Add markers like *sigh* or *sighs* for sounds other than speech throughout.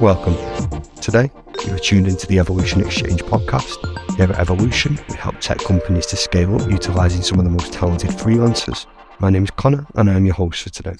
Welcome. Today, you are tuned into the Evolution Exchange podcast. Here at Evolution, we help tech companies to scale up utilizing some of the most talented freelancers. My name is Connor, and I am your host for today.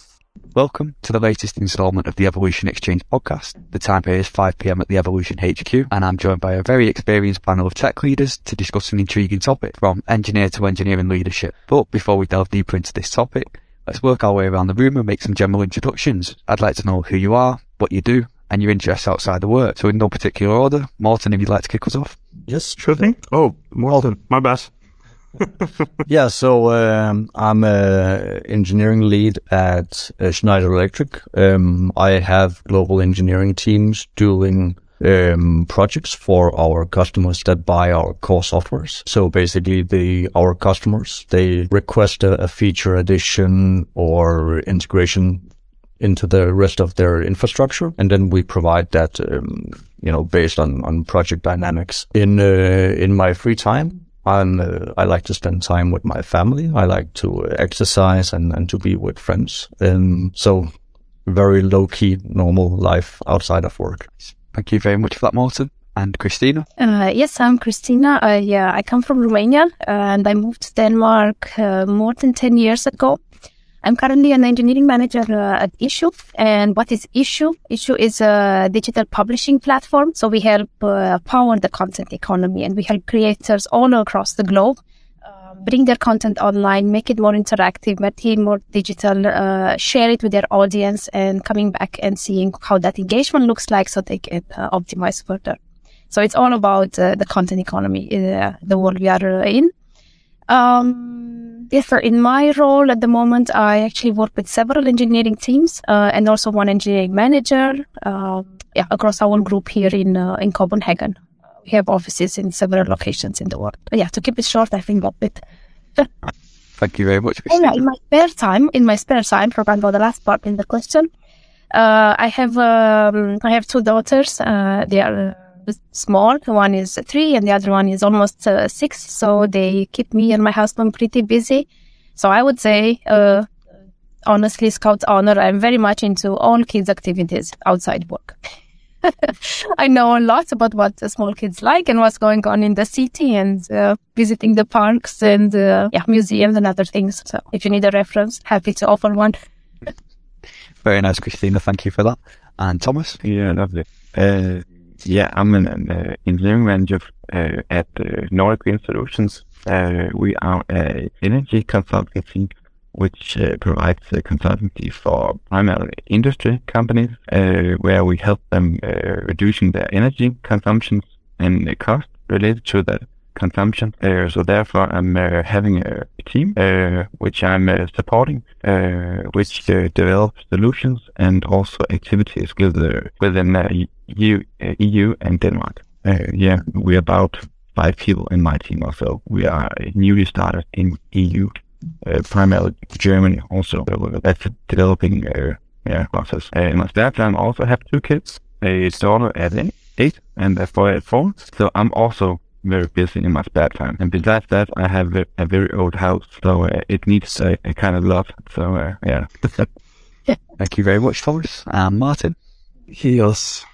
Welcome to the latest instalment of the Evolution Exchange podcast. The time here is 5pm at the Evolution HQ, and I'm joined by a very experienced panel of tech leaders to discuss an intriguing topic from engineer to engineering leadership. But before we delve deeper into this topic, let's work our way around the room and make some general introductions. I'd like to know who you are, what you do, and your interests outside the work. So in no particular order, Morten, if you'd like to kick us off. Yes, sure thing. Oh, Morten, my bad. *laughs* yeah, so um, I'm an engineering lead at uh, Schneider Electric. Um, I have global engineering teams doing um, projects for our customers that buy our core softwares. So basically, the our customers they request a, a feature addition or integration into the rest of their infrastructure, and then we provide that, um, you know, based on on project dynamics. In uh, in my free time, I'm uh, I like to spend time with my family. I like to exercise and and to be with friends. Um, so very low key, normal life outside of work. Thank you very much for that, Morten. And Cristina? Uh, yes, I'm Cristina. I, uh, I come from Romania and I moved to Denmark uh, more than 10 years ago. I'm currently an engineering manager uh, at Issuu. And what is Issuu? Issuu is a digital publishing platform. So we help uh, power the content economy and we help creators all across the globe uh, bring their content online, make it more interactive, make it more digital, uh, share it with their audience and coming back and seeing how that engagement looks like so they can uh, optimize further. So it's all about uh, the content economy in the world we are in. Um, yes, so in my role at the moment, I actually work with several engineering teams uh, and also one engineering manager. Uh, yeah, across our group here in uh, in Copenhagen. We have offices in several locations in the world. But yeah, to keep it short, I think that's it. *laughs* Thank you very much. In my spare time, in my spare time, for example, the last part in the question, uh, I have um, I have two daughters. Uh, they are small. One is three and the other one is almost uh, six. So they keep me and my husband pretty busy. So I would say, uh, honestly, Scout's honor, I'm very much into all kids' activities outside work. *laughs* I know a lot about what the small kids like and what's going on in the city and uh, visiting the parks and uh, yeah, museums and other things. So if you need a reference, happy to offer one. Very nice, Cristina. Thank you for that. And Thomas? Yeah, lovely. Uh, yeah, I'm an, an uh, engineering manager uh, at uh, Nordic Green Solutions. Uh, we are an energy consultancy which uh, provides consultancy for primarily industry companies, uh, where we help them reducing their energy consumptions and the cost related to that consumption. Uh, so therefore, I'm uh, having a team uh, which I'm supporting, which develops solutions and also activities with within EU, EU and Denmark. yeah, we're about five people in my team also. We are newly started in EU, primarily Germany also. So that's a developing yeah, process. Uh, in my spare time, I also have two kids, a daughter at eight and a boy at four. So I'm also very busy in my spare time. And besides that, I have a, a very old house, so uh, it needs a, a, kind of love. So uh, yeah. *laughs* Thank you very much, Thomas. Um, Martin. Yes.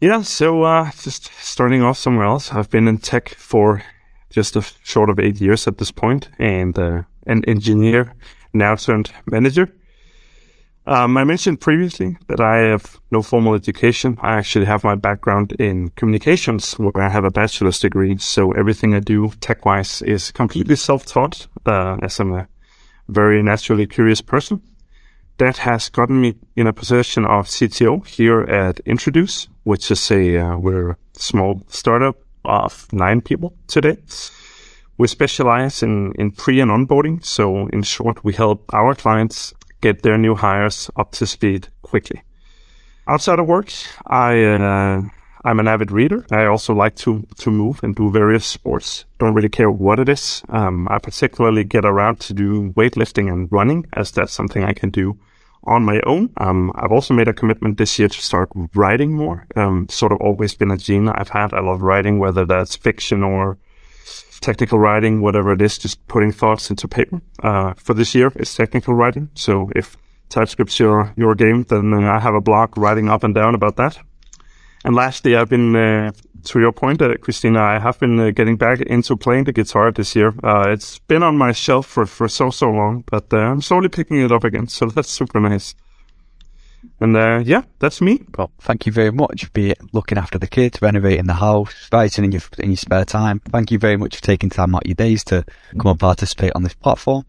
Yeah, so uh, just starting off somewhere else. I've been in tech for just a short of eight years at this point, and uh, an engineer now turned manager. Um, I mentioned previously that I have no formal education. I actually have my background in communications, where I have a bachelor's degree. So everything I do tech-wise is completely self-taught, uh, as I'm a very naturally curious person. That has gotten me in a position of CTO here at Introdus, which is a uh, we're a small startup of nine people today. We specialize in, in pre and onboarding. So in short, we help our clients get their new hires up to speed quickly. Outside of work, I uh, I'm an avid reader. I also like to to move and do various sports. Don't really care what it is. Um, I particularly get around to do weightlifting and running, as that's something I can do on my own. Um, I've also made a commitment this year to start writing more. Um, sort of always been a gene I've had. I love writing, whether that's fiction or technical writing, whatever it is, just putting thoughts into paper. Uh, for this year, it's technical writing. So if TypeScript's your, your game, then I have a blog writing up and down about that. And lastly, I've been, uh, to your point, uh, Cristina, I have been uh, getting back into playing the guitar this year. Uh, it's been on my shelf for, for so, so long, but uh, I'm slowly picking it up again. *laughs* So that's super nice. And uh, yeah, that's me. Well, thank you very much. for looking after the kids, renovating the house, writing in your in your spare time. Thank you very much for taking time out of your days to come and participate on this platform.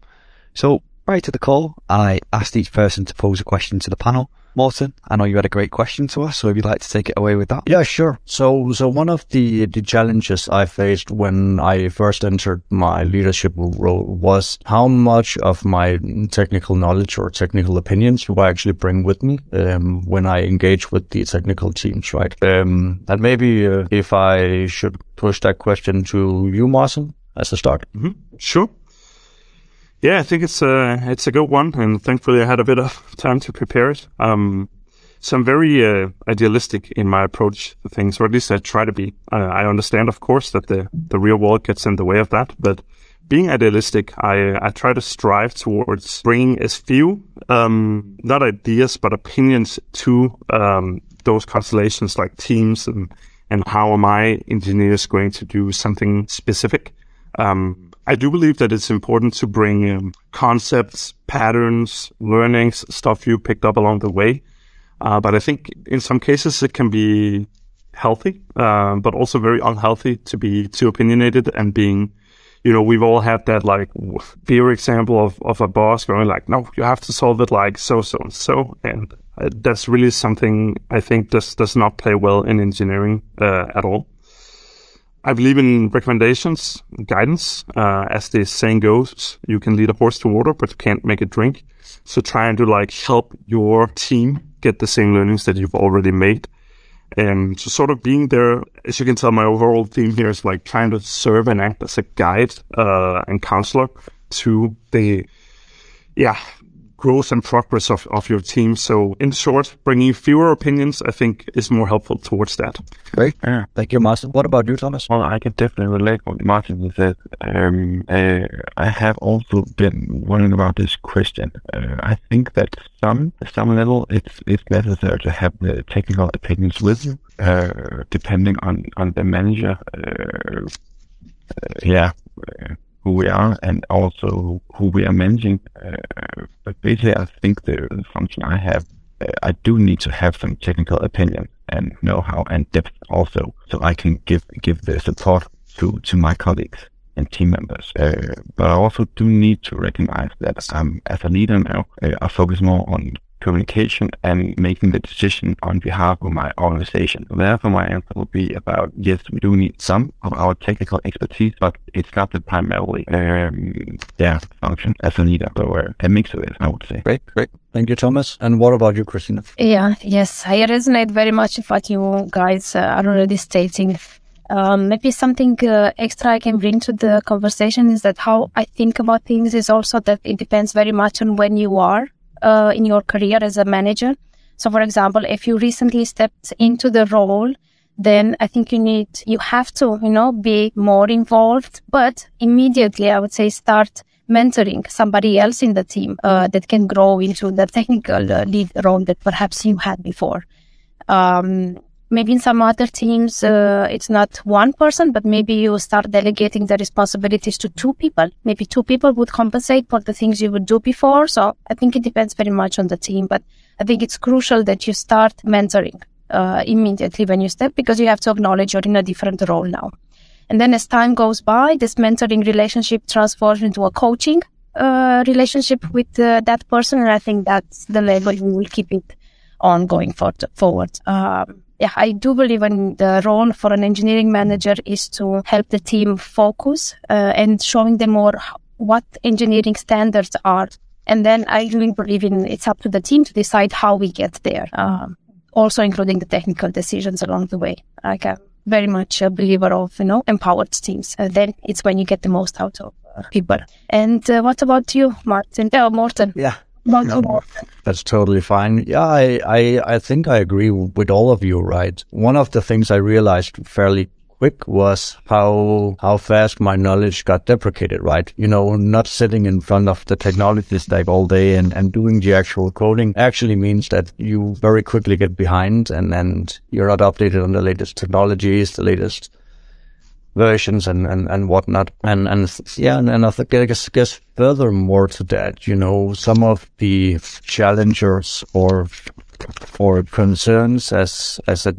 So, prior to the call, I asked each person to pose a question to the panel. Morten, I know you had a great question to us, so if you'd like to take it away with that. Yeah, sure. So, so one of the the challenges I faced when I first entered my leadership role was how much of my technical knowledge or technical opinions do I actually bring with me um, when I engage with the technical teams, right? Um, and maybe uh, if I should push that question to you, Martin, as a start. Mm-hmm. Sure. Yeah, I think it's a it's a good one, and thankfully I had a bit of *laughs* time to prepare it. Um, so I'm very uh, idealistic in my approach to things, or at least I try to be. Uh, I understand, of course, that the the real world gets in the way of that, but being idealistic, I I try to strive towards bringing as few um, not ideas but opinions to um, those constellations like teams and and how am I engineers going to do something specific. Um, I do believe that it's important to bring um, concepts, patterns, learnings, stuff you picked up along the way. Uh, but I think in some cases it can be healthy, uh, but also very unhealthy to be too opinionated and being, you know, we've all had that like fear example of, of a boss going like, no, you have to solve it like so, so, and so. And uh, that's really something I think does, does not play well in engineering uh, at all. I believe in recommendations, guidance. Uh, as the saying goes, you can lead a horse to water, but you can't make it drink. So trying to like help your team get the same learnings that you've already made. And so sort of being there, as you can tell, my overall theme here is like trying to serve and act as a guide, uh, and counselor to the, yeah, growth and progress of, of your team. So in short, bringing fewer opinions, I think is more helpful towards that. Great. Yeah. Thank you, Martin. What about you, Thomas? Well, I can definitely relate what Martin said. Um, uh, I have also been wondering about this question. Uh, I think that some, some level, it's, it's necessary to have the technical opinions with you, uh, depending on, on the manager. Uh, uh, yeah who we are and also who we are managing. Uh, but basically, I think the, function I have, uh, I do need to have some technical opinion and know-how and depth also, so I can give give the support to to my colleagues and team members. Uh, but I also do need to recognize that I'm as a leader now, uh, I focus more on communication and making the decision on behalf of my organization. Therefore, my answer will be about yes, we do need some of our technical expertise, but it's not the primarily um, yeah function as a leader. So uh, a mix of it, I would say. Great, great. Thank you, Thomas. And what about you, Cristina? Yeah, yes, I resonate very much with what you guys uh, are already stating. Um, maybe something uh, extra I can bring to the conversation is that how I think about things is also that it depends very much on when you are uh, in your career as a manager. So, for example, if you recently stepped into the role, then I think you need, you have to, you know, be more involved, but immediately I would say start mentoring somebody else in the team uh, that can grow into the technical uh, lead role that perhaps you had before. Um, maybe in some other teams uh, it's not one person but maybe you start delegating the responsibilities to two people. Maybe two people would compensate for the things you would do before. So i think it depends very much on the team but i think it's crucial that you start mentoring uh, immediately when you step because you have to acknowledge you're in a different role now. And then as time goes by this mentoring relationship transforms into a coaching uh, relationship with uh, that person. And i think that's the level you will keep it on going for- forward. Um, yeah, I do believe in the role for an engineering manager is to help the team focus uh, and showing them more what engineering standards are. And then I really believe in it's up to the team to decide how we get there, um, also including the technical decisions along the way. Like I'm very much a believer of, you know, empowered teams. Then it's when you get the most out of uh, people. And uh, what about you, Martin? Oh, Morten. Yeah, no, that's totally fine. Yeah, I, I, I think I agree with all of you, right? One of the things I realized fairly quick was how how fast my knowledge got deprecated. Right, you know, not sitting in front of the technology stack all day and, and doing the actual coding actually means that you very quickly get behind and and you're not updated on the latest technologies, the latest versions and, and, and whatnot. And, and yeah, and, and I think, I guess, guess furthermore to that, you know, some of the challengers or, or concerns as, as a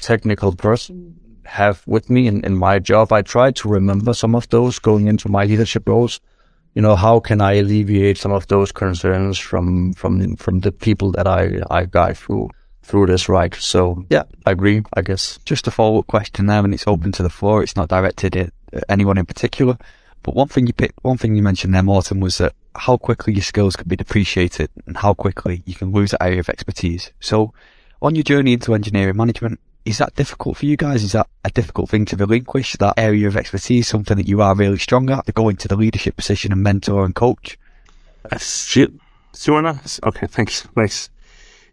technical person have with me in, in my job, I try to remember some of those going into my leadership roles. You know, how can I alleviate some of those concerns from, from, from the people that I, I guide through? Through this right. So yeah, I agree, I guess. Just a follow up question there, and it's open to the floor. It's not directed at anyone in particular. But one thing you picked, one thing you mentioned there, Morten, was that how quickly your skills can be depreciated and how quickly you can lose that area of expertise. So on your journey into engineering management, is that difficult for you guys? Is that a difficult thing to relinquish that area of expertise, something that you are really strong at, to go into the leadership position and mentor and coach? Uh, shit. Suana? Okay, thanks. Thanks.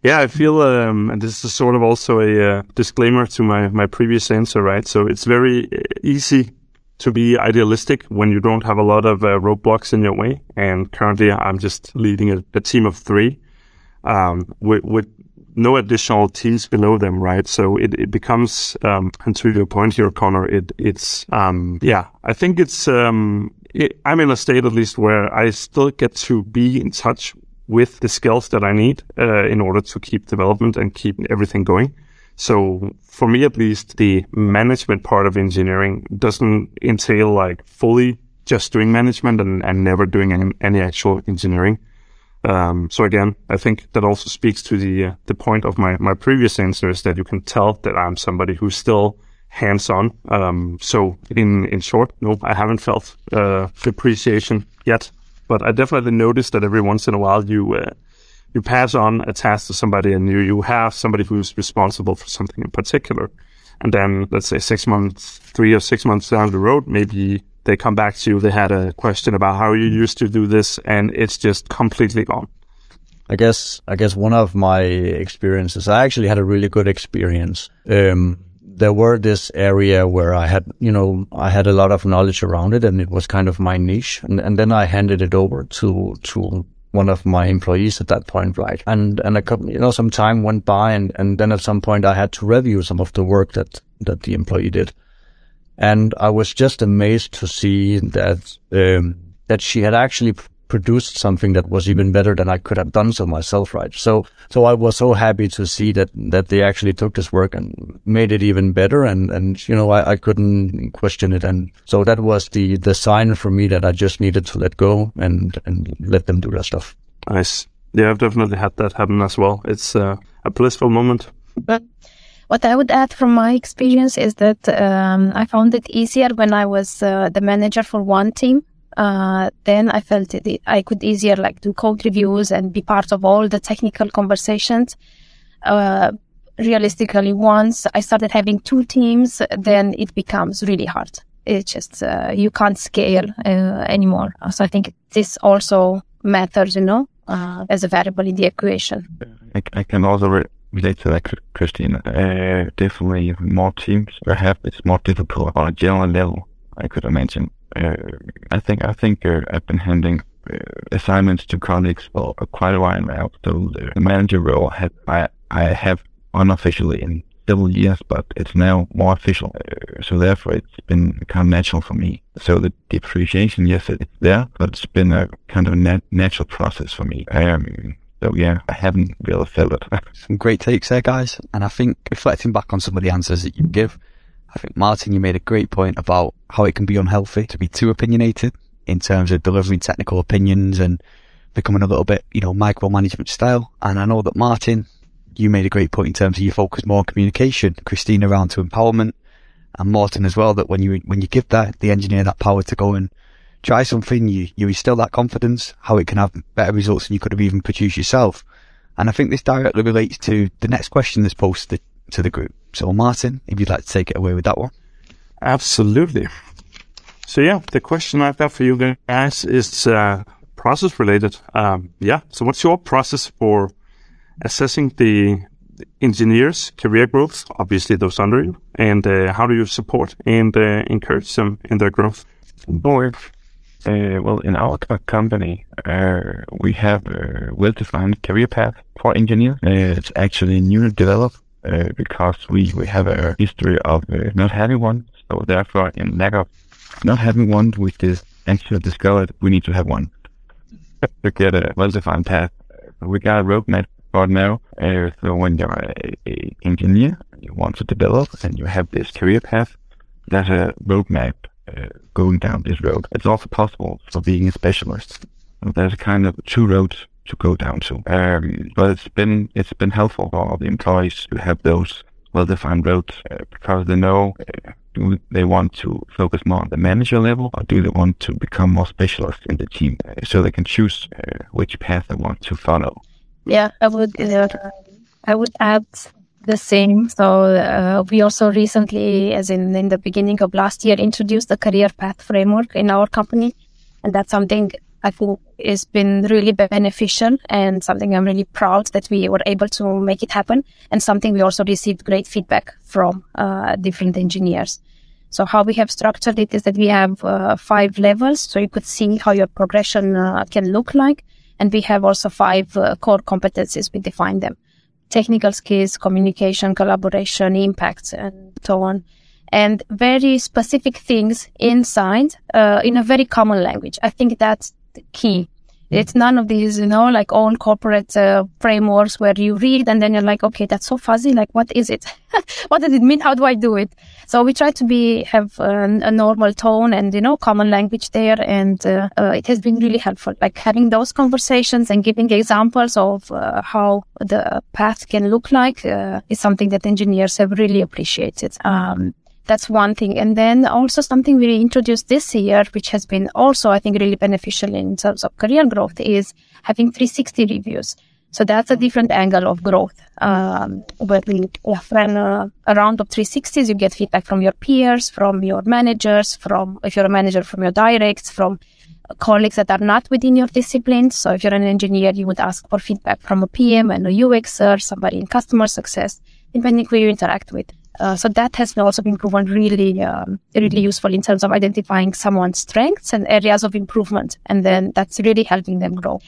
Yeah, I feel, um, and this is sort of also a uh, disclaimer to my, my previous answer, right? So it's very uh, easy to be idealistic when you don't have a lot of uh, roadblocks in your way. And currently, I'm just leading a, a team of three um, with, with, no additional teams below them, right? So it, it becomes, um, and to your point here, Connor, it it's um, yeah, I think it's um, it, I'm in a state at least where I still get to be in touch with the skills that I need uh, in order to keep development and keep everything going. So for me, at least, the management part of engineering doesn't entail like fully just doing management and, and never doing any, any actual engineering. Um, so again, I think that also speaks to the uh, the point of my my previous answer is that you can tell that I'm somebody who's still hands on. Um, so in in short, no, I haven't felt uh, depreciation yet. But I definitely noticed that every once in a while you uh, you pass on a task to somebody and you you have somebody who's responsible for something in particular, and then let's say six months, three or six months down the road, maybe they come back to you. They had a question about how you used to do this, and it's just completely gone. I guess I guess one of my experiences, I actually had a really good experience. Um, there were this area where I had, you know, I had a lot of knowledge around it and it was kind of my niche. And, and then I handed it over to, to one of my employees at that point, right? And, and a couple, you know, some time went by and, and then at some point I had to review some of the work that, that the employee did. And I was just amazed to see that, um, that she had actually produced something that was even better than I could have done so myself, right? So, so I was so happy to see that, that they actually took this work and made it even better. And, and, you know, I, I couldn't question it. And so that was the, the sign for me that I just needed to let go and, and let them do their stuff. Nice. Yeah, I've definitely had that happen as well. It's uh, a blissful moment. But what I would add from my experience is that um, I found it easier when I was uh, the manager for one team uh, then I felt it, I could easier like do code reviews and be part of all the technical conversations. Uh, realistically, once I started having two teams, then it becomes really hard. It's just uh, you can't scale uh, anymore. So I think this also matters, you know, uh, as a variable in the equation. I, I can also re- relate to that, Christine. Uh, definitely more teams perhaps it's more difficult on a general level. I could imagine uh, I think I think uh, I've been handing uh, assignments to colleagues for quite a while now. So the manager role have, I I have unofficially in several years, but it's now more official. Uh, so therefore, it's been kind of natural for me. So the depreciation, yes, it's there, but it's been a kind of nat- natural process for me. Um, so yeah, I haven't really felt it. *laughs* Some great takes there, guys. And I think reflecting back on some of the answers that you give, I think Martin, you made a great point about how it can be unhealthy to be too opinionated in terms of delivering technical opinions and becoming a little bit, you know, micromanagement style. And I know that Martin, you made a great point in terms of you focus more on communication, Christine around to empowerment, and Martin as well. That when you when you give that the engineer that power to go and try something, you you instill that confidence, how it can have better results than you could have even produced yourself. And I think this directly relates to the next question that's posted to the group. So, Martin, if you'd like to take it away with that one. Absolutely. So, yeah, the question I've got for you guys is uh, process related. Um, yeah. So, what's your process for assessing the engineers' career growth, obviously those under you, and uh, how do you support and uh, encourage them in their growth? Well, uh, well, in our company, uh, we have a well-defined career path for engineers. Uh, it's actually newly developed because we, we have a history of uh, not having one. So therefore, in lack of not having one, we just actually discovered we need to have one *laughs* to get a well-defined path. We got a roadmap for now. Uh, so when you're a, a engineer, you want to develop, and you have this career path, there's a roadmap uh, going down this road. It's also possible for being a specialist. There's kind of two roads to go down to. Um, but it's been it's been helpful for the employees to have those well-defined roads uh, because they know uh, do they want to focus more on the manager level or do they want to become more specialist in the team uh, so they can choose uh, which path they want to follow. Yeah, I would. Uh, I would add the same. So uh, we also recently, as in in the beginning of last year, introduced the career path framework in our company, and that's something I think it's been really beneficial and something I'm really proud that we were able to make it happen, and something we also received great feedback from uh, different engineers. So how we have structured it is that we have uh, five levels, so you could see how your progression uh, can look like, and we have also five uh, core competencies. We define them technical skills, communication, collaboration, impact, and so on. And very specific things inside uh, in a very common language. I think that's the key. It's none of these, you know, like own corporate uh, frameworks where you read and then you're like, okay, that's so fuzzy. Like, what is it? *laughs* what does it mean? How do I do it? So we try to be have um, a normal tone and you know common language there, and uh, uh, it has been really helpful. Like having those conversations and giving examples of uh, how the path can look like uh, is something that engineers have really appreciated. Um, that's one thing. And then also something we introduced this year, which has been also, I think, really beneficial in terms of career growth is having 360 reviews. So that's a different angle of growth. Um, where we a, a round of 360s, you get feedback from your peers, from your managers, from, if you're a manager, from your directs, from colleagues that are not within your discipline. So if you're an engineer, you would ask for feedback from a PM and a UXer, somebody in customer success, depending who you interact with. Uh, so that has also been proven really, um, really useful in terms of identifying someone's strengths and areas of improvement, and then that's really helping them grow.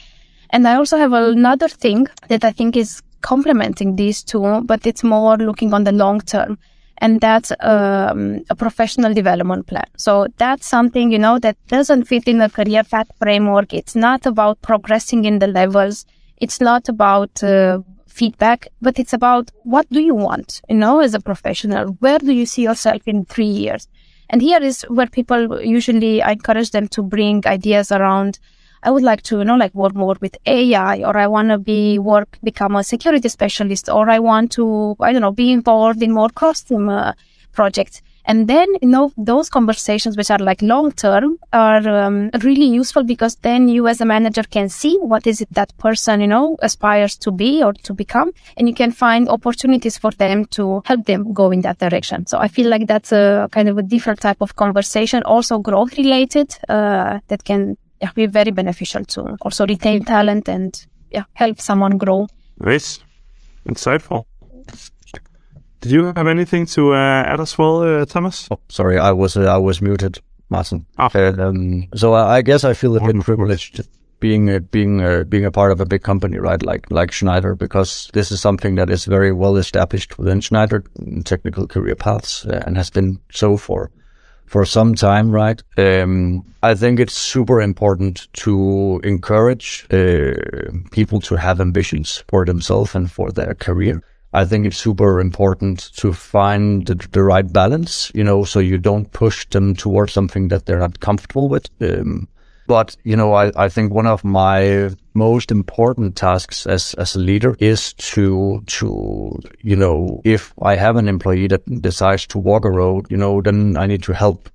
And I also have another thing that I think is complementing these two, but it's more looking on the long term. And that's um, a professional development plan. So that's something, you know, that doesn't fit in a career path framework. It's not about progressing in the levels. It's not about uh, feedback, but it's about what do you want, you know, as a professional? Where do you see yourself in three years? And here is where people usually I encourage them to bring ideas around I would like to, you know, like work more with AI or I want to be work, become a security specialist or I want to, I don't know, be involved in more custom uh, projects. And then, you know, those conversations, which are like long term, are um, really useful because then you as a manager can see what is it that person, you know, aspires to be or to become. And you can find opportunities for them to help them go in that direction. So I feel like that's a kind of a different type of conversation, also growth related, uh, that can yeah, be very beneficial to also retain talent and yeah, help someone grow. Nice. Insightful. Did you have anything to uh, add as well, uh, Thomas? Oh, sorry, I was uh, I was muted, Martin. Ah. Um, so I, I guess I feel a bit privileged being a, being a, being a part of a big company, right? Like like Schneider, because this is something that is very well established within Schneider technical career paths uh, and has been so for for some time, right? Um, I think it's super important to encourage uh, people to have ambitions for themselves and for their career. I think it's super important to find the, the right balance, you know, so you don't push them towards something that they're not comfortable with. Um, but you know, I, I think one of my most important tasks as as a leader is to to you know, if I have an employee that decides to walk a road, you know, then I need to help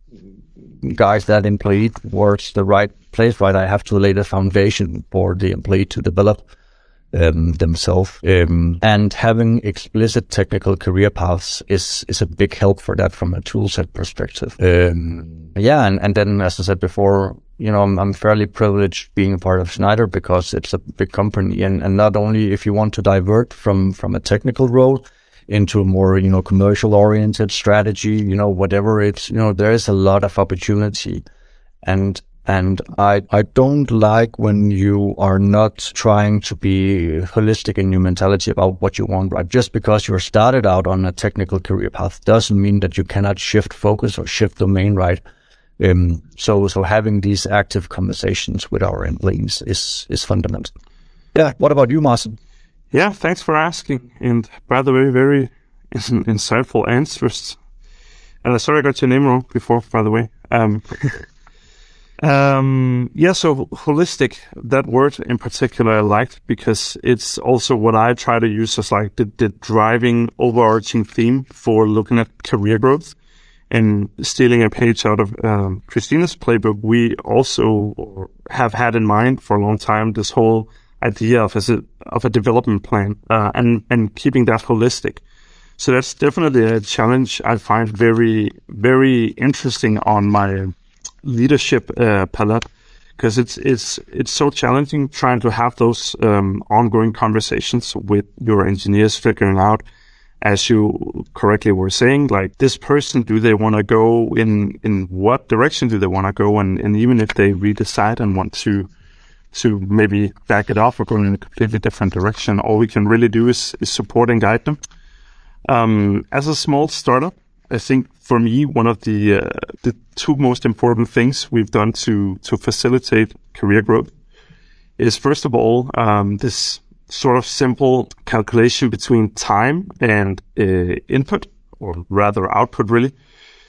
guide that employee towards the right place. Right, I have to lay the foundation for the employee to develop um, themselves. Um, and having explicit technical career paths is is a big help for that from a toolset perspective. Um, yeah, and, and then as I said before, you know, I'm, I'm fairly privileged being a part of Schneider because it's a big company. And, and not only if you want to divert from, from a technical role into a more, you know, commercial oriented strategy, you know, whatever it's, you know, there is a lot of opportunity. And, and I, I don't like when you are not trying to be holistic in your mentality about what you want, right? Just because you're started out on a technical career path doesn't mean that you cannot shift focus or shift domain, right? Um, so, so having these active conversations with our employees is, is fundamental. Yeah. What about you, Martin? Yeah. Thanks for asking. And by the way, very insightful answers. And I sorry I got your name wrong before, by the way. Um, *laughs* um, yeah, so holistic, that word in particular I liked because it's also what I try to use as like the, the driving overarching theme for looking at career growth and stealing a page out of um, Cristina's playbook, we also have had in mind for a long time this whole idea of a, of a development plan uh, and and keeping that holistic. So that's definitely a challenge I find very very interesting on my leadership uh, palette because it's it's it's so challenging trying to have those um, ongoing conversations with your engineers, figuring out as you correctly were saying, like this person, do they want to go in, in what direction do they want to go? And, and even if they redecide and want to, to maybe back it off or go in a completely different direction, all we can really do is, is support and guide them. Um, as a small startup, I think for me, one of the, uh, the two most important things we've done to, to facilitate career growth is first of all, um, this sort of simple calculation between time and uh, input, or rather output, really.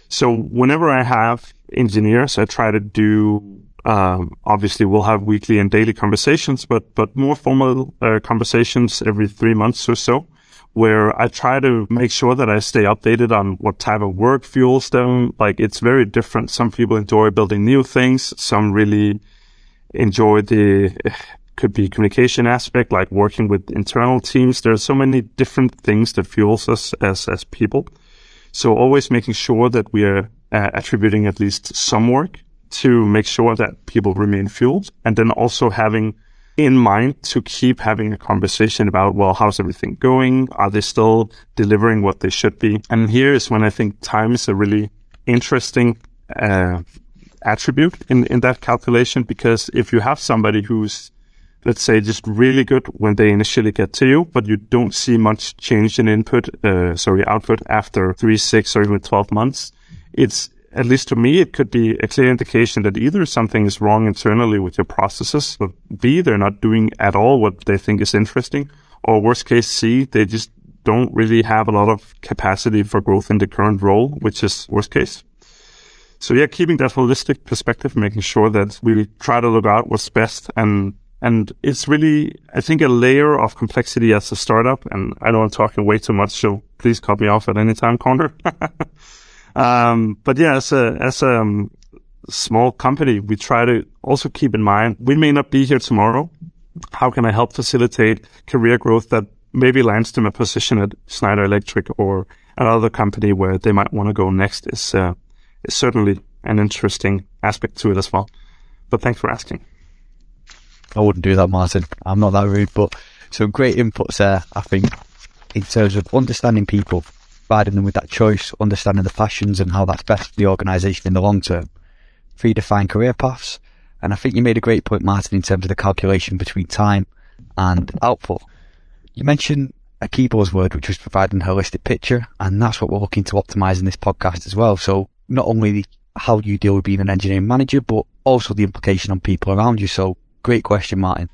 So whenever I have engineers, I try to do. Um, obviously, we'll have weekly and daily conversations, but but more formal uh, conversations every three months or so, where I try to make sure that I stay updated on what type of work fuels them. Like it's very different. Some people enjoy building new things. Some really enjoy the *sighs* could be communication aspect, like working with internal teams. There are so many different things that fuels us as, as people. So always making sure that we are uh, attributing at least some work to make sure that people remain fueled and then also having in mind to keep having a conversation about, well, how's everything going? Are they still delivering what they should be? And here is when I think time is a really interesting, uh, attribute in, in that calculation, because if you have somebody who's let's say, just really good when they initially get to you, but you don't see much change in input, uh, sorry, output after three, six, or even 12 months. It's, at least to me, it could be a clear indication that either something is wrong internally with your processes, but B, they're not doing at all what they think is interesting, or worst case C, they just don't really have a lot of capacity for growth in the current role, which is worst case. So yeah, keeping that holistic perspective, making sure that we try to look out what's best and and it's really, I think, a layer of complexity as a startup. And I know I'm talking way too much, so please cut me off at any time, Connor. *laughs* um, but yeah, as a, as a um, small company, we try to also keep in mind, we may not be here tomorrow. How can I help facilitate career growth that maybe lands them a position at Schneider Electric or another company where they might want to go next is, uh, is certainly an interesting aspect to it as well. But thanks for asking. I wouldn't do that, Martin. I'm not that rude, but some great inputs there, I think, in terms of understanding people, providing them with that choice, understanding the passions and how that's best for the organisation in the long term. Three defined career paths. And I think you made a great point, Martin, in terms of the calculation between time and output. You mentioned a key buzzword, which was providing a holistic picture, and that's what we're looking to optimize in this podcast as well. So not only how you deal with being an engineering manager, but also the implication on people around you. So Great question, Martin.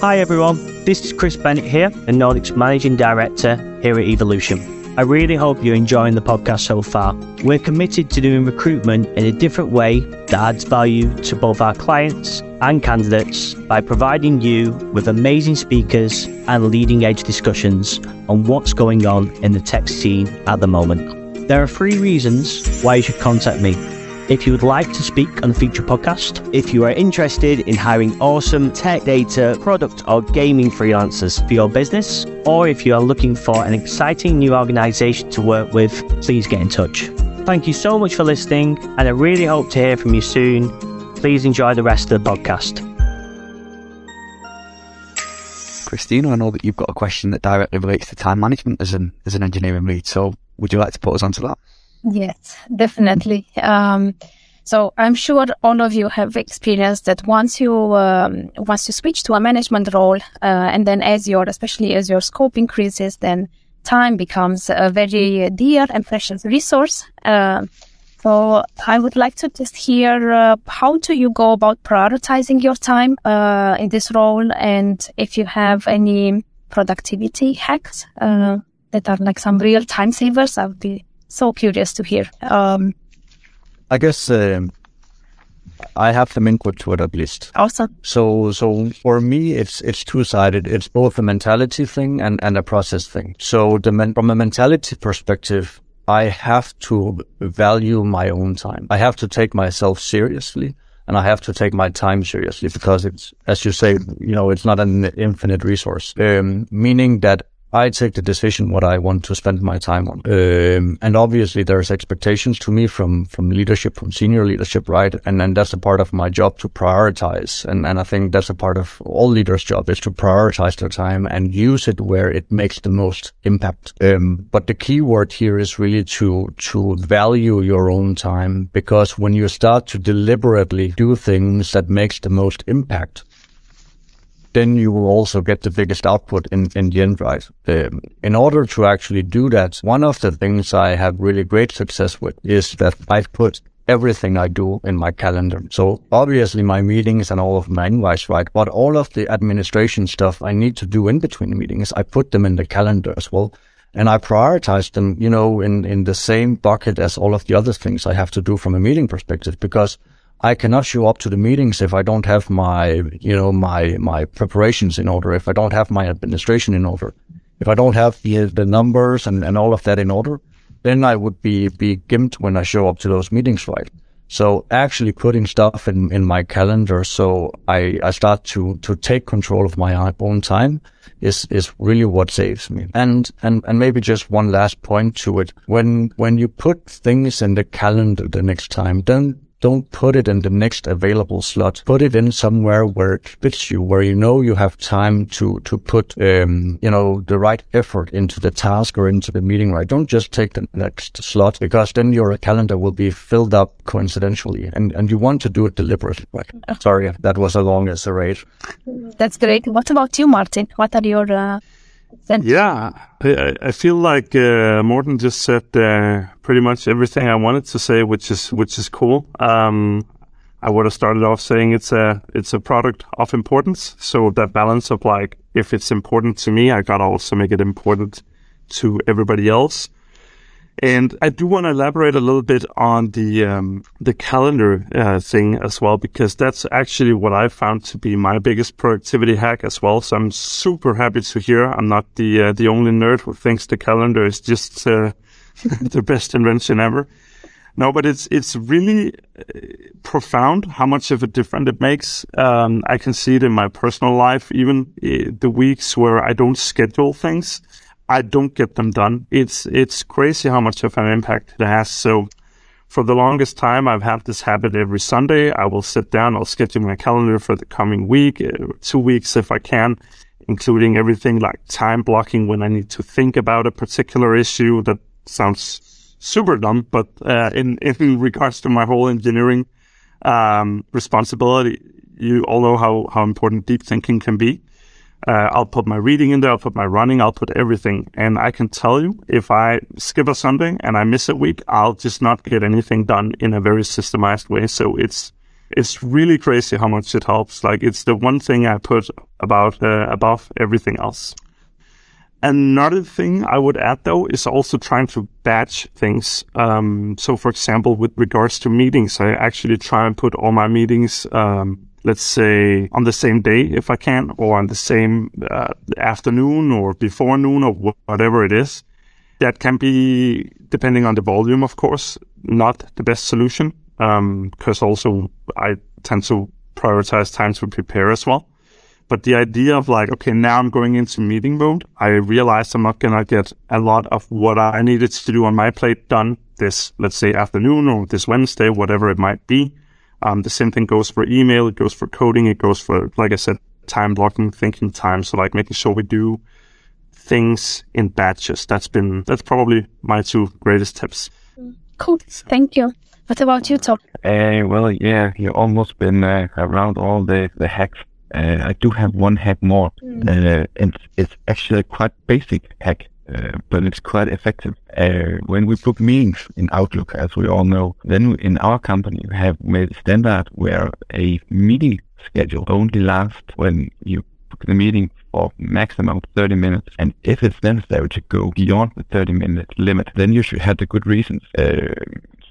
Hi everyone, this is Chris Bennett here, a Nordics Managing Director here at Evolution. I really hope you're enjoying the podcast so far. We're committed to doing recruitment in a different way that adds value to both our clients and candidates by providing you with amazing speakers and leading edge discussions on what's going on in the tech scene at the moment. There are three reasons why you should contact me. If you would like to speak on a future podcast, if you are interested in hiring awesome tech data, product, or gaming freelancers for your business, or if you are looking for an exciting new organization to work with, please get in touch. Thank you so much for listening, and I really hope to hear from you soon. Please enjoy the rest of the podcast. Cristina, I know that you've got a question that directly relates to time management as an as an engineering lead. So, would you like to put us onto that? Yes, definitely. Um, so I'm sure all of you have experienced that once you um, once you switch to a management role, uh, and then as your especially as your scope increases, then time becomes a very dear and precious resource. Uh, so I would like to just hear uh, how do you go about prioritizing your time uh, in this role, and if you have any productivity hacks uh, that are like some real time savers, I would be so curious to hear. Um, I guess um, I have some input to it at least. awesome. So, so for me, it's it's two sided. It's both a mentality thing and, and a process thing. So, the men- from a mentality perspective, I have to value my own time. I have to take myself seriously, and I have to take my time seriously because it's, as you say, you know, it's not an infinite resource. Um, meaning that I take the decision what I want to spend my time on. Um, and obviously there's expectations to me from, from leadership, from senior leadership, right? And then that's a part of my job to prioritize. And, and I think that's a part of all leaders' job is to prioritize their time and use it where it makes the most impact. Um, but the key word here is really to, to value your own time because when you start to deliberately do things that makes the most impact, then you will also get the biggest output in, in the end, right? Um, in order to actually do that, one of the things I have really great success with is that I've put everything I do in my calendar. So obviously my meetings and all of my invites, right? But all of the administration stuff I need to do in between meetings, I put them in the calendar as well. And I prioritize them, you know, in, in the same bucket as all of the other things I have to do from a meeting perspective because I cannot show up to the meetings if I don't have my, you know, my, my preparations in order, if I don't have my administration in order, if I don't have the, the numbers and, and all of that in order, then I would be, be gimped when I show up to those meetings, right? So actually putting stuff in, in my calendar so I, I start to, to take control of my own time is, is really what saves me. And, and, and maybe just one last point to it. When, when you put things in the calendar the next time, then don't put it in the next available slot. Put it in somewhere where it fits you, where you know you have time to to put um, you know the right effort into the task or into the meeting. Right? Don't just take the next slot because then your calendar will be filled up coincidentally, and and you want to do it deliberately. Right? Sorry, that was a long iterate. That's great. What about you, Martin? What are your uh, sen- Yeah, I, I feel like uh, Morten just said uh, pretty much everything I wanted to say, which is which is cool. Um, I would have started off saying it's a it's a product of importance. So that balance of like, if it's important to me, I gotta also make it important to everybody else. And I do want to elaborate a little bit on the um, the calendar uh, thing as well, because that's actually what I found to be my biggest productivity hack as well. So I'm super happy to hear I'm not the uh, the only nerd who thinks the calendar is just uh, *laughs* the best invention ever. No, but it's it's really uh, profound how much of a difference it makes. Um, I can see it in my personal life, even uh, the weeks where I don't schedule things. I don't get them done. It's it's crazy how much of an impact it has. So for the longest time, I've had this habit every Sunday. I will sit down, I'll schedule my calendar for the coming week, uh, two weeks if I can, including everything like time blocking when I need to think about a particular issue. That sounds super dumb, but uh, in in *laughs* regards to my whole engineering um, responsibility, you all know how how important deep thinking can be. Uh, I'll put my reading in there. I'll put my running. I'll put everything. And I can tell you, if I skip a Sunday and I miss a week, I'll just not get anything done in a very systemized way. So it's it's really crazy how much it helps. Like it's the one thing I put about uh, above everything else. Another thing I would add though is also trying to batch things. Um, so for example, with regards to meetings, I actually try and put all my meetings um, let's say on the same day if I can, or on the same uh, afternoon or before noon or wh- whatever it is. That can be, depending on the volume, of course, not the best solution. Because also I tend to prioritize time to prepare as well. But the idea of like, okay, now I'm going into meeting mode. I realized I'm not gonna get a lot of what I needed to do on my plate done this, let's say, afternoon or this Wednesday, whatever it might be. Um, the same thing goes for email. It goes for coding. It goes for, like I said, time blocking, thinking time. So like making sure we do things in batches. That's been, that's probably my two greatest tips. Cool. Thank you. What about you, Tom? Uh, well, yeah, you've almost been uh, around all the, the hacks. Uh, I do have one hack more. Uh, and it's actually a quite basic hack, uh, but it's quite effective. Uh, when we book meetings in Outlook, as we all know, then in our company, we have made a standard where a meeting schedule only lasts when you book the meeting for maximum 30 minutes. And if it's necessary to go beyond the 30 minute limit, then you should have the good reasons. Uh,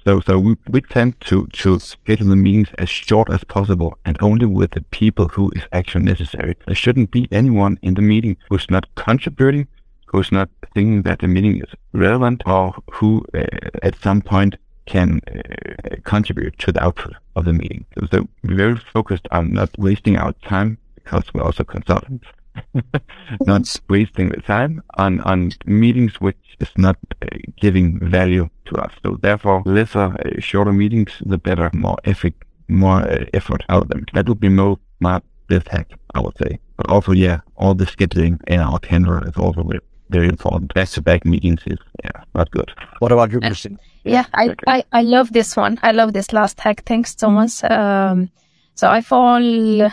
so, so we, we tend to, to schedule the meetings as short as possible and only with the people who is actually necessary. There shouldn't be anyone in the meeting who's not contributing, who's not thinking that the meeting is relevant, or who uh, at some point can uh, contribute to the output of the meeting. So, so we're very focused on not wasting our time because we're also consultants. *laughs* not wasting the time on, on meetings which is not uh, giving value to us. So therefore, lesser, uh, shorter meetings, the better, more effort, more uh, effort out of them. That would be most smart best hack, I would say. But also, yeah, all the scheduling in our calendar is also very, very important. Back-to-back meetings is yeah not good. What about you, Christine? Yeah, I, exactly. I, I love this one. I love this last hack. Thanks, Thomas. Um, so I fall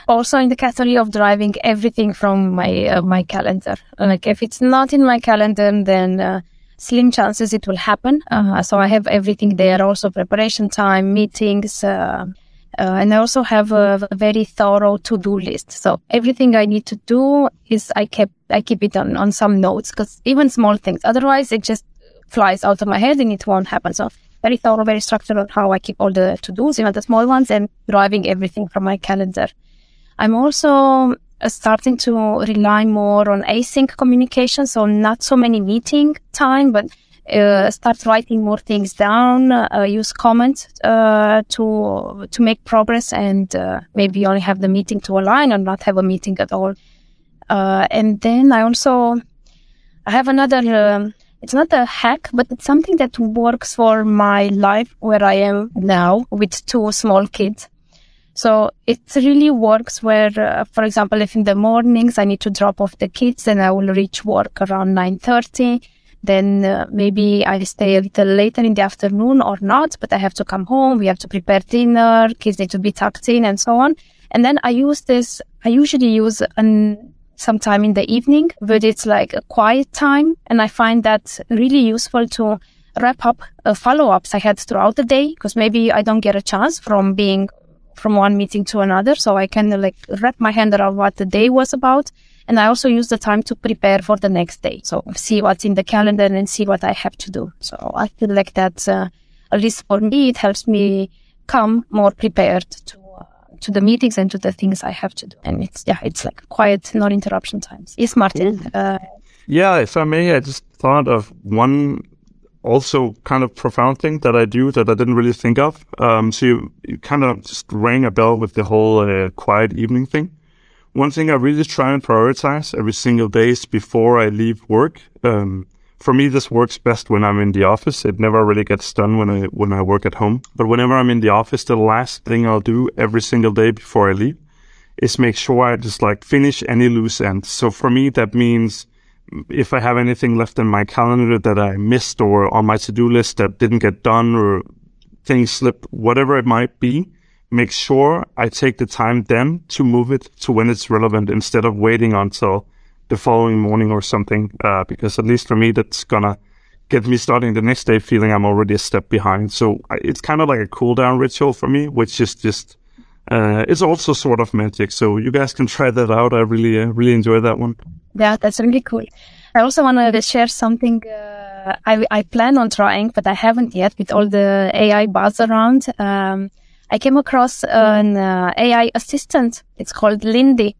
also in the category of driving everything from my uh, my calendar. Like if it's not in my calendar, then uh, slim chances it will happen. Uh, so I have everything there. Also preparation time, meetings, uh, and I also have a, a very thorough to do list. So everything I need to do is I keep I keep it on on some notes because even small things. Otherwise, it just flies out of my head and it won't happen. So very thorough, very structured on how I keep all the to-dos, even the small ones, and driving everything from my calendar. I'm also uh, starting to rely more on async communication, so not so many meeting time, but uh, start writing more things down, uh, use comments uh, to to make progress, and uh, maybe only have the meeting to align or not have a meeting at all. Uh, and then I also I have another. Um, it's not a hack, but it's something that works for my life where I am now with two small kids. So it really works where, uh, for example, if in the mornings I need to drop off the kids, then I will reach work around 9.30. Then uh, maybe I stay a little later in the afternoon or not, but I have to come home. We have to prepare dinner. Kids need to be tucked in and so on. And then I use this, I usually use an sometime in the evening, but it's like a quiet time. And I find that really useful to wrap up uh, follow ups I had throughout the day because maybe I don't get a chance from being from one meeting to another. So I can like wrap my hand around what the day was about. And I also use the time to prepare for the next day. So see what's in the calendar and see what I have to do. So I feel like that, uh, at least for me, it helps me come more prepared to to the meetings and to the things I have to do. And it's yeah, it's like quiet, non interruption times. Yes, Martin. Uh, Yeah, if I may, I just thought of one also kind of profound thing that I do that I didn't really think of. Um, so you, you kind of just rang a bell with the whole uh, quiet evening thing. One thing I really try and prioritize every single day is before I leave work. Um, for me, this works best when I'm in the office. It never really gets done when I when I work at home. But whenever I'm in the office, the last thing I'll do every single day before I leave is make sure I just like finish any loose ends. So for me, that means if I have anything left in my calendar that I missed or on my to-do list that didn't get done or things slipped, whatever it might be, make sure I take the time then to move it to when it's relevant instead of waiting until the following morning or something. Uh, because at least for me, that's gonna get me starting the next day feeling I'm already a step behind. So it's kind of like a cool down ritual for me, which is just, uh, it's also sort of magic. So you guys can try that out. I really, uh, really enjoy that one. Yeah, that's really cool. I also wanted to share something uh, I, I plan on trying, but I haven't yet with all the AI buzz around. Um, I came across an uh, AI assistant. It's called Lindy.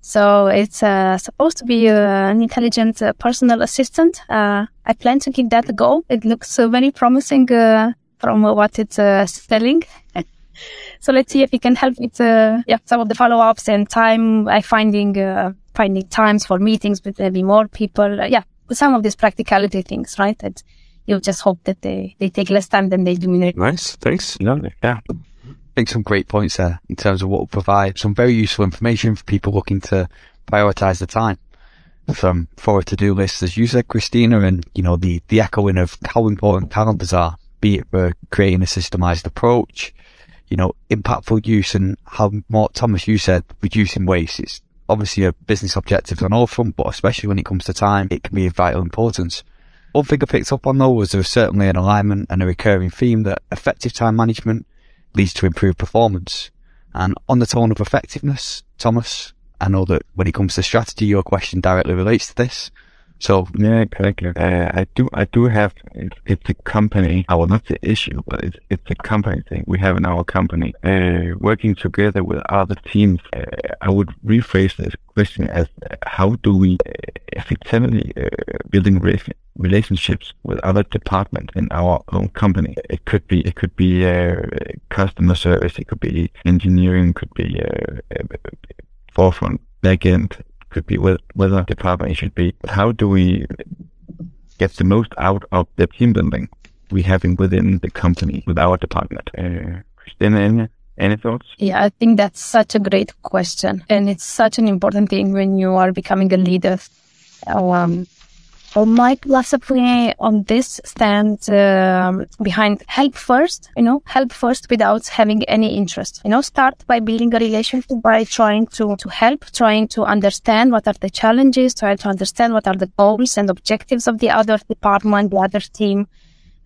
So it's uh, supposed to be uh, an intelligent uh, personal assistant. Uh, I plan to give that a go. It looks uh, very promising uh, from what it's selling. *laughs* So let's see if we can help with uh, yeah some of the follow ups and time. I finding uh, finding times for meetings with maybe more people. Uh, yeah, some of these practicality things, right? That you just hope that they, they take less time than they do in it. Nice, thanks. Lovely. Yeah. Think some great points there in terms of what will provide some very useful information for people looking to prioritize the time from for a to-do list, as you said, Cristina, and you know the the echoing of how important calendars are, be it for creating a systemized approach, you know, impactful use, and how more Thomas, you said, reducing waste. It's obviously a business objective on all front, but especially when it comes to time, it can be of vital importance. One thing I picked up on though was there was certainly an alignment and a recurring theme that effective time management leads to improved performance. And on the tone of effectiveness, Thomas, I know that when it comes to strategy, your question directly relates to this. So yeah, correctly. Uh, I do, I do have. It's, it's a company. I will not say issue, but it's it's a company thing we have in our company. Uh, working together with other teams, uh, I would rephrase this question as: uh, How do we uh, effectively uh, building relationships with other departments in our own company? It could be, it could be customer service, it could be engineering, it could be forefront, backend, could be with whether department should be. How do we get the most out of the team building we having within the company with our department? Uh, Cristina, any, any thoughts? Yeah, I think that's such a great question. And it's such an important thing when you are becoming a leader. Um, well, my philosophy on this stands um, behind help first, you know, help first without having any interest. You know, start by building a relationship by trying to, to help, trying to understand what are the challenges, trying to understand what are the goals and objectives of the other department, the other team.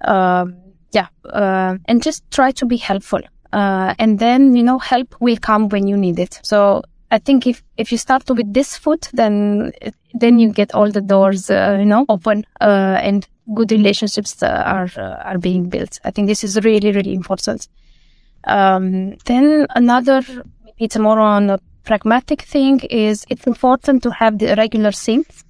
Um, yeah, uh, and just try to be helpful. Uh, and then, you know, help will come when you need it. So I think if, if you start with this foot, then then you get all the doors, uh, you know, open, uh, and good relationships uh, are uh, are being built. I think this is really really important. Um, then another, it's more on a pragmatic thing, is it's important to have the regular syncs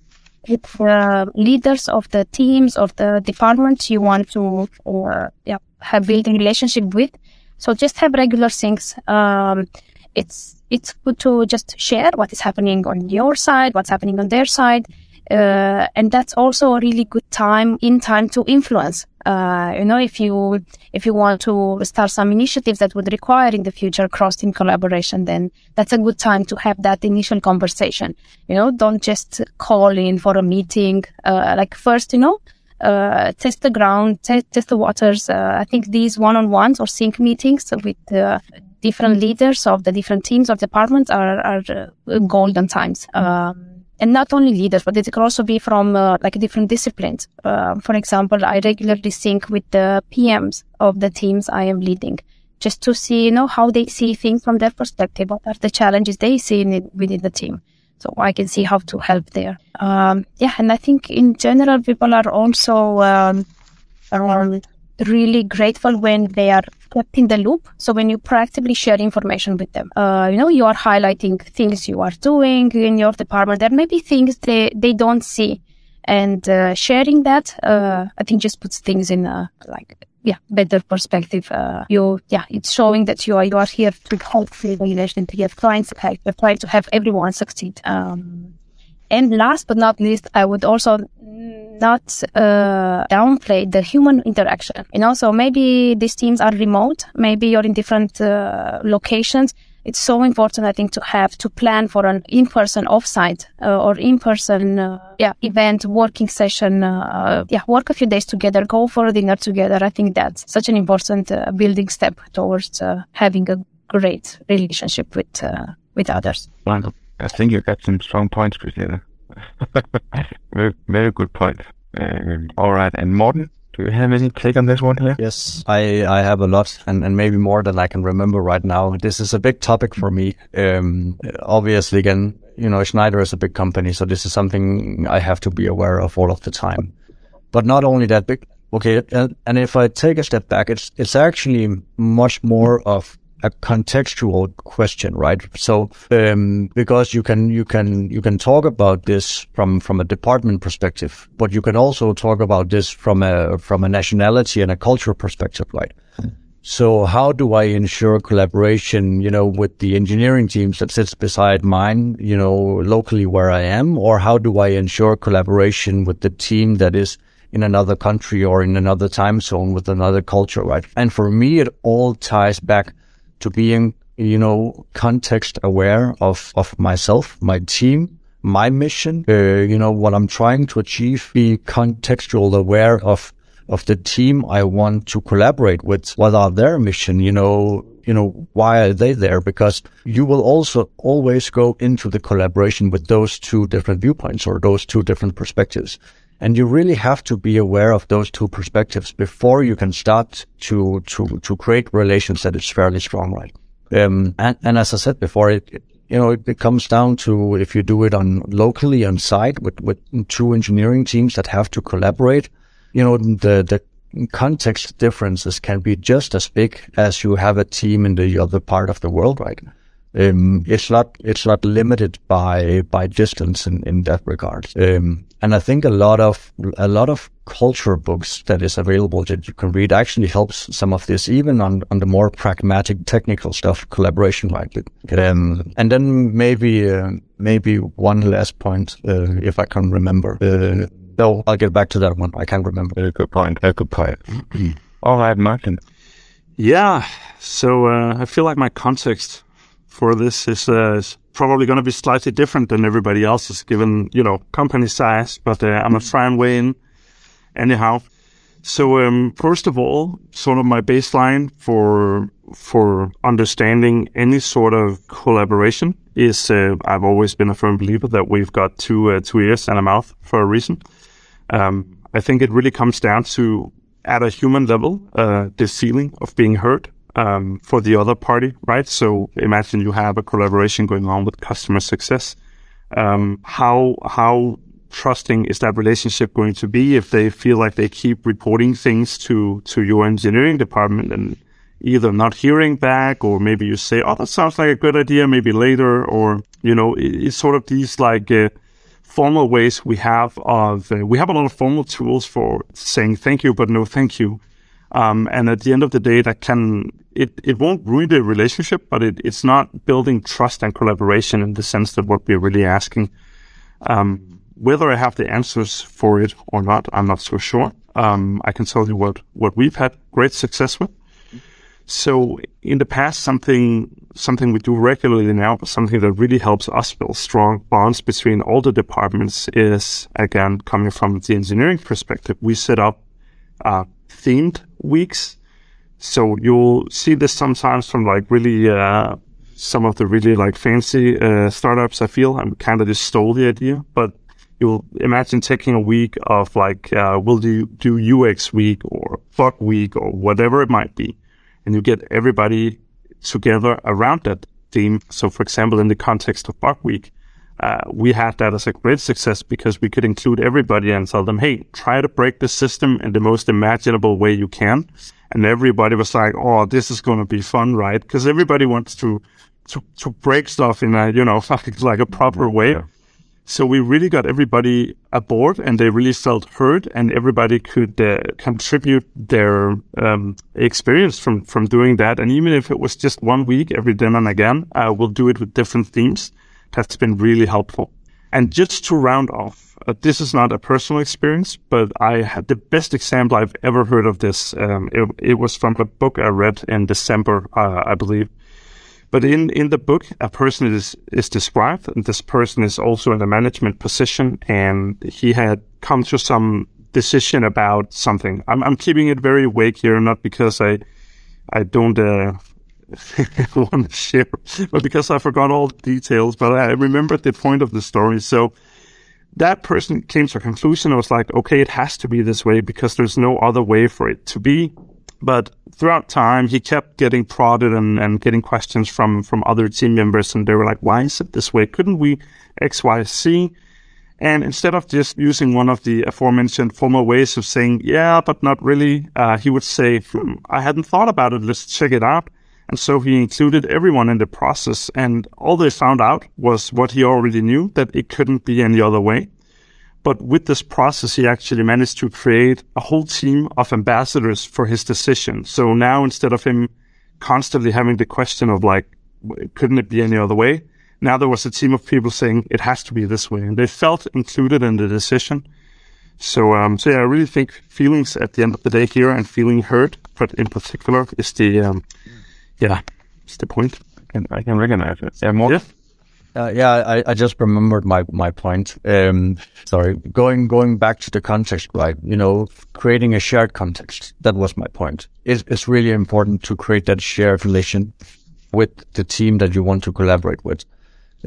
with uh, leaders of the teams of the departments you want to or yeah have building relationship with. So just have regular syncs. Um, it's it's good to just share what is happening on your side, what's happening on their side. Uh, and that's also a really good time in time to influence. Uh, you know, if you if you want to start some initiatives that would require in the future cross team collaboration, then that's a good time to have that initial conversation. You know, don't just call in for a meeting. Uh, like first, you know, uh, test the ground, test, test the waters. Uh, I think these one-on-ones or sync meetings with uh, different leaders of the different teams or departments are, are uh, golden times. Um, and not only leaders, but it could also be from uh, like different disciplines. Uh, for example, I regularly sync with the PMs of the teams I am leading, just to see, you know, how they see things from their perspective. What are the challenges they see it, within the team? So I can see how to help there. Um, yeah, and I think in general, people are also um, are really grateful when they are kept in the loop. So when you proactively share information with them, uh, you know, you are highlighting things you are doing in your department. There may be things they, they don't see. And uh, sharing that, uh, I think just puts things in a, like, yeah, better perspective. Uh, you, yeah, it's showing that you are, you are here to help the relation, to have clients you're trying to have everyone succeed. Um, and last but not least, I would also not uh, downplay the human interaction. You know, so maybe these teams are remote, maybe you're in different uh, locations. It's so important, I think, to have to plan for an in-person offsite uh, or in-person, uh, yeah, event, working session. Uh, yeah, work a few days together, go for dinner together. I think that's such an important uh, building step towards having a great relationship with with others. Wonderful. I think you got some strong points, Cristina. *laughs* very, very good point. Um, all right, and Morten, do you have any take on this one here? Yes, I, I have a lot, and, and maybe more than I can remember right now. This is a big topic for me. Um, obviously, again, you know, Schneider is a big company, so this is something I have to be aware of all of the time. But not only that, big. Okay, and, and if I take a step back, it's it's actually much more of a contextual question, right? So, um, because you can, you can, you can talk about this from, from a department perspective, but you can also talk about this from a, from a nationality and a cultural perspective, right? So how do I ensure collaboration, you know, with the engineering teams that sits beside mine, you know, locally where I am? Or how do I ensure collaboration with the team that is in another country or in another time zone with another culture, right? And for me, it all ties back to being, you know, context aware of, of myself, my team, my mission, uh, you know, what I'm trying to achieve, be contextual aware of of the team I want to collaborate with. What are their mission? You know, you know, why are they there? Because you will also always go into the collaboration with those two different viewpoints or those two different perspectives. And you really have to be aware of those two perspectives before you can start to, to, to create relations that is fairly strong, right? Um, and, and as I said before, it, it you know, it, it, comes down to if you do it on locally on site with, with two engineering teams that have to collaborate, you know, the, the context differences can be just as big as you have a team in the other part of the world, right? Um, it's not, it's not limited by, by distance in, in that regard. Um, and I think a lot of, a lot of culture books that is available that you can read actually helps some of this, even on, on the more pragmatic technical stuff, collaboration, right? Um, and then maybe, uh, maybe one last point, uh, if I can remember, uh, no, I'll get back to that one. I can't remember. Very good point. Very good point. *clears throat* All right, Martin. Yeah. So uh, I feel like my context for this is, uh, is probably going to be slightly different than everybody else's, given you know company size. But uh, I'm gonna try and weigh in anyhow. So um, first of all, sort of my baseline for for understanding any sort of collaboration is uh, I've always been a firm believer that we've got two uh, two ears and a mouth for a reason. Um, I think it really comes down to, at a human level, uh, the feeling of being heard um, for the other party, right? So imagine you have a collaboration going on with customer success. Um, how how trusting is that relationship going to be if they feel like they keep reporting things to to your engineering department and either not hearing back or maybe you say, "Oh, that sounds like a good idea," maybe later, or you know, it, it's sort of these like. Uh, formal ways we have of uh, we have a lot of formal tools for saying thank you but no thank you um, and at the end of the day that can it, it won't ruin the relationship but it, it's not building trust and collaboration in the sense that what we're really asking um, whether i have the answers for it or not i'm not so sure um, i can tell you what what we've had great success with so in the past, something something we do regularly now, but something that really helps us build strong bonds between all the departments is again coming from the engineering perspective. We set up uh, themed weeks. So you'll see this sometimes from like really uh, some of the really like fancy uh, startups. I feel I'm kind of just stole the idea, but you'll imagine taking a week of like uh, we'll do do UX week or bug week or whatever it might be and you get everybody together around that theme. So, for example, in the context of Bug Week, uh, we had that as a great success because we could include everybody and tell them, hey, try to break the system in the most imaginable way you can. And everybody was like, oh, this is going to be fun, right? Because everybody wants to, to, to break stuff in a, you know, *laughs* like a proper way. Yeah. So we really got everybody aboard and they really felt heard and everybody could uh, contribute their um, experience from, from doing that. And even if it was just one week every then and again, uh, we'll do it with different themes. That's been really helpful. And just to round off, uh, this is not a personal experience, but I had the best example I've ever heard of this. Um, it, it, was from a book I read in December, uh, I believe. But in, in the book, a person is, is described, and this person is also in a management position, and he had come to some decision about something. I'm, I'm keeping it very vague here, not because I, I don't, uh, *laughs* want to share, but because I forgot all the details, but I remembered the point of the story. So that person came to a conclusion. I was like, okay, it has to be this way because there's no other way for it to be. But throughout time, he kept getting prodded and, and getting questions from, from other team members. And they were like, why is it this way? Couldn't we X, Y, Z? And instead of just using one of the aforementioned formal ways of saying, yeah, but not really, uh, he would say, hmm, I hadn't thought about it. Let's check it out. And so he included everyone in the process. And all they found out was what he already knew, that it couldn't be any other way. But with this process, he actually managed to create a whole team of ambassadors for his decision. So now instead of him constantly having the question of like, couldn't it be any other way? Now there was a team of people saying it has to be this way and they felt included in the decision. So, um, so yeah, I really think feelings at the end of the day here and feeling heard, but in particular is the, um, yeah, it's the point. I can, I can recognize it. Yeah, more. Yeah. Uh, yeah, I, I just remembered my my point. Um, sorry, going going back to the context, right? You know, creating a shared context. That was my point. It's, it's really important to create that shared relation with the team that you want to collaborate with.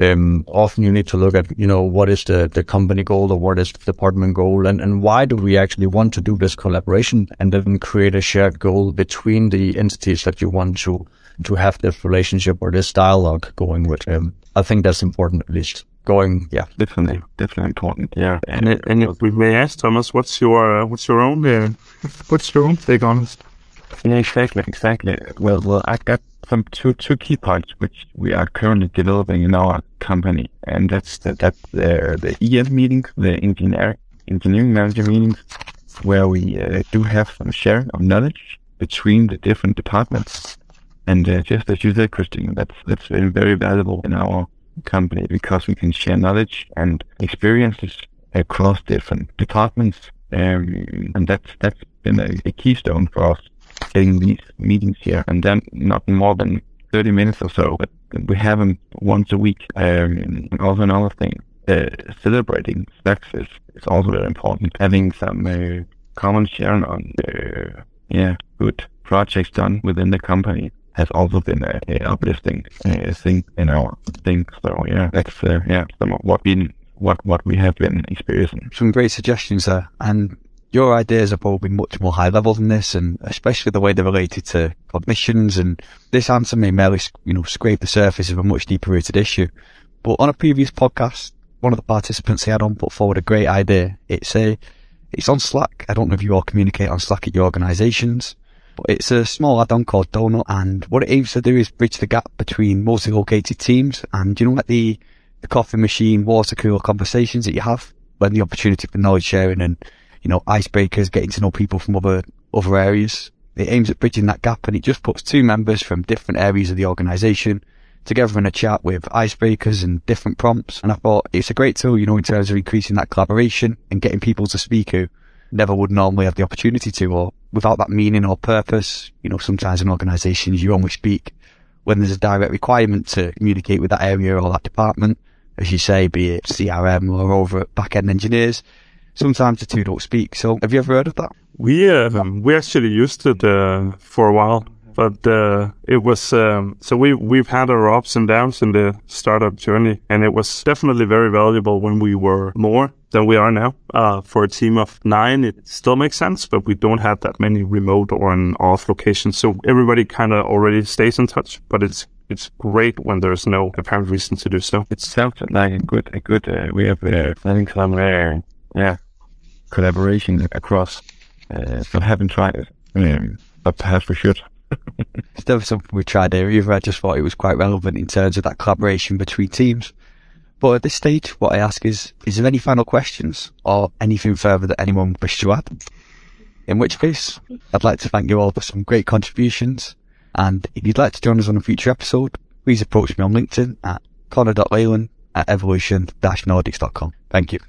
Um, often you need to look at, you know, what is the, the company goal or what is the department goal and, and why do we actually want to do this collaboration and then create a shared goal between the entities that you want to, to have this relationship or this dialogue going with. him. I think that's important at least. Going, yeah. Definitely, definitely important. Yeah. And, it, and if we may ask Thomas, what's your, uh, what's your own, uh, what's your own take on it? Yeah, exactly, exactly. Well, well, I got some two two key points which we are currently developing in our company, and that's the, that's the the EM meetings, the engineer engineering manager meetings, where we uh, do have some sharing of knowledge between the different departments. And uh, just as you said, Christine, that's that's very valuable in our company because we can share knowledge and experiences across different departments, um, and that's that's been a, a keystone for us getting these meetings here, and then not more than 30 minutes or so, but we have them once a week. Um, also another thing, uh, celebrating success is also very important. Having some uh, common sharing on uh, yeah good projects done within the company has also been a, a uplifting uh, thing in our thing. So yeah, that's uh, yeah some of what we what what we have been experiencing. Some great suggestions there, and your ideas are probably much more high level than this, and especially the way they're related to cognitions. And this answer may merely, you know, scrape the surface of a much deeper rooted issue. But on a previous podcast, one of the participants he had on put forward a great idea. It's a, it's on Slack. I don't know if you all communicate on Slack at your organizations, but it's a small add-on called Donut. And what it aims to do is bridge the gap between multi-located teams and, you know, like the, the coffee machine, water cooler conversations that you have when the opportunity for knowledge sharing and you know, icebreakers, getting to know people from other, other areas. It aims at bridging that gap and it just puts two members from different areas of the organization together in a chat with icebreakers and different prompts. And I thought it's a great tool, you know, in terms of increasing that collaboration and getting people to speak who never would normally have the opportunity to or without that meaning or purpose. You know, sometimes in organizations you only speak when there's a direct requirement to communicate with that area or that department. As you say, be it CRM or over at back end engineers sometimes the two don't speak. So have you ever heard of that? We um, we actually used it uh, for a while, but uh, it was um, so we we've had our ups and downs in the startup journey, and it was definitely very valuable when we were more than we are now. Uh, for a team of nine, it still makes sense, but we don't have that many remote or an off locations, so everybody kind of already stays in touch. But it's it's great when there's no apparent reason to do so. It sounds like a good a good uh, way of uh, planning somewhere yeah, collaboration across. Uh, I haven't tried it, um, but perhaps we should. It's never something we tried there either. I just thought it was quite relevant in terms of that collaboration between teams. But at this stage, what I ask is, is there any final questions or anything further that anyone wishes to add? In which case, I'd like to thank you all for some great contributions. And if you'd like to join us on a future episode, please approach me on LinkedIn at connor.leyland at evolution-nordics.com. Thank you.